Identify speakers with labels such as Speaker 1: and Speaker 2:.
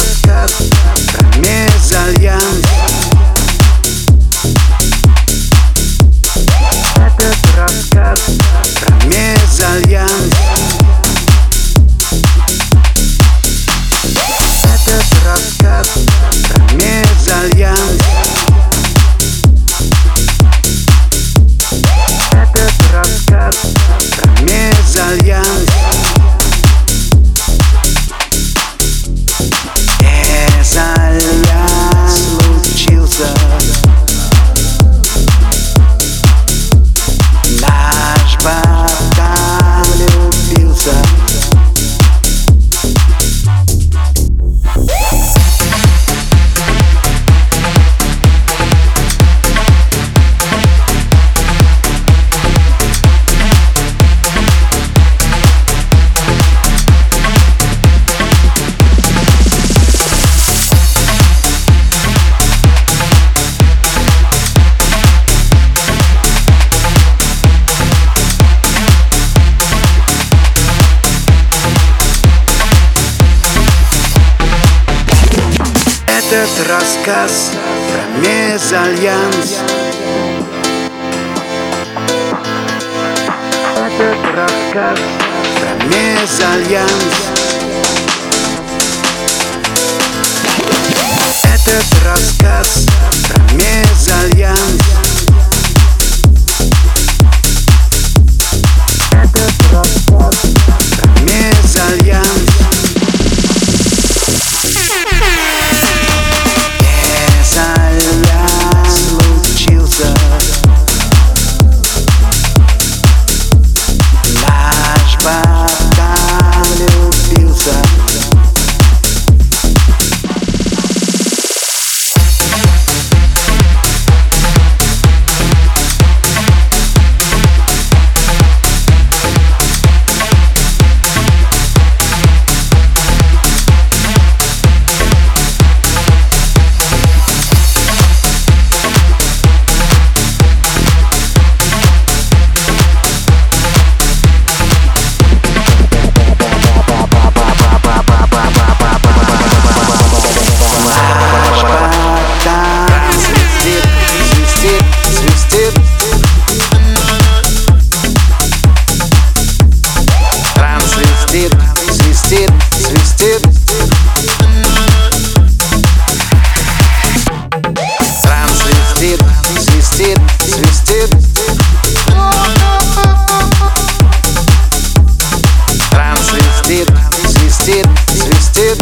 Speaker 1: Cause Этот рассказ про мезальянс. Этот рассказ про мезальянс Свистит, свистит, свистит Транс свистит, свистит,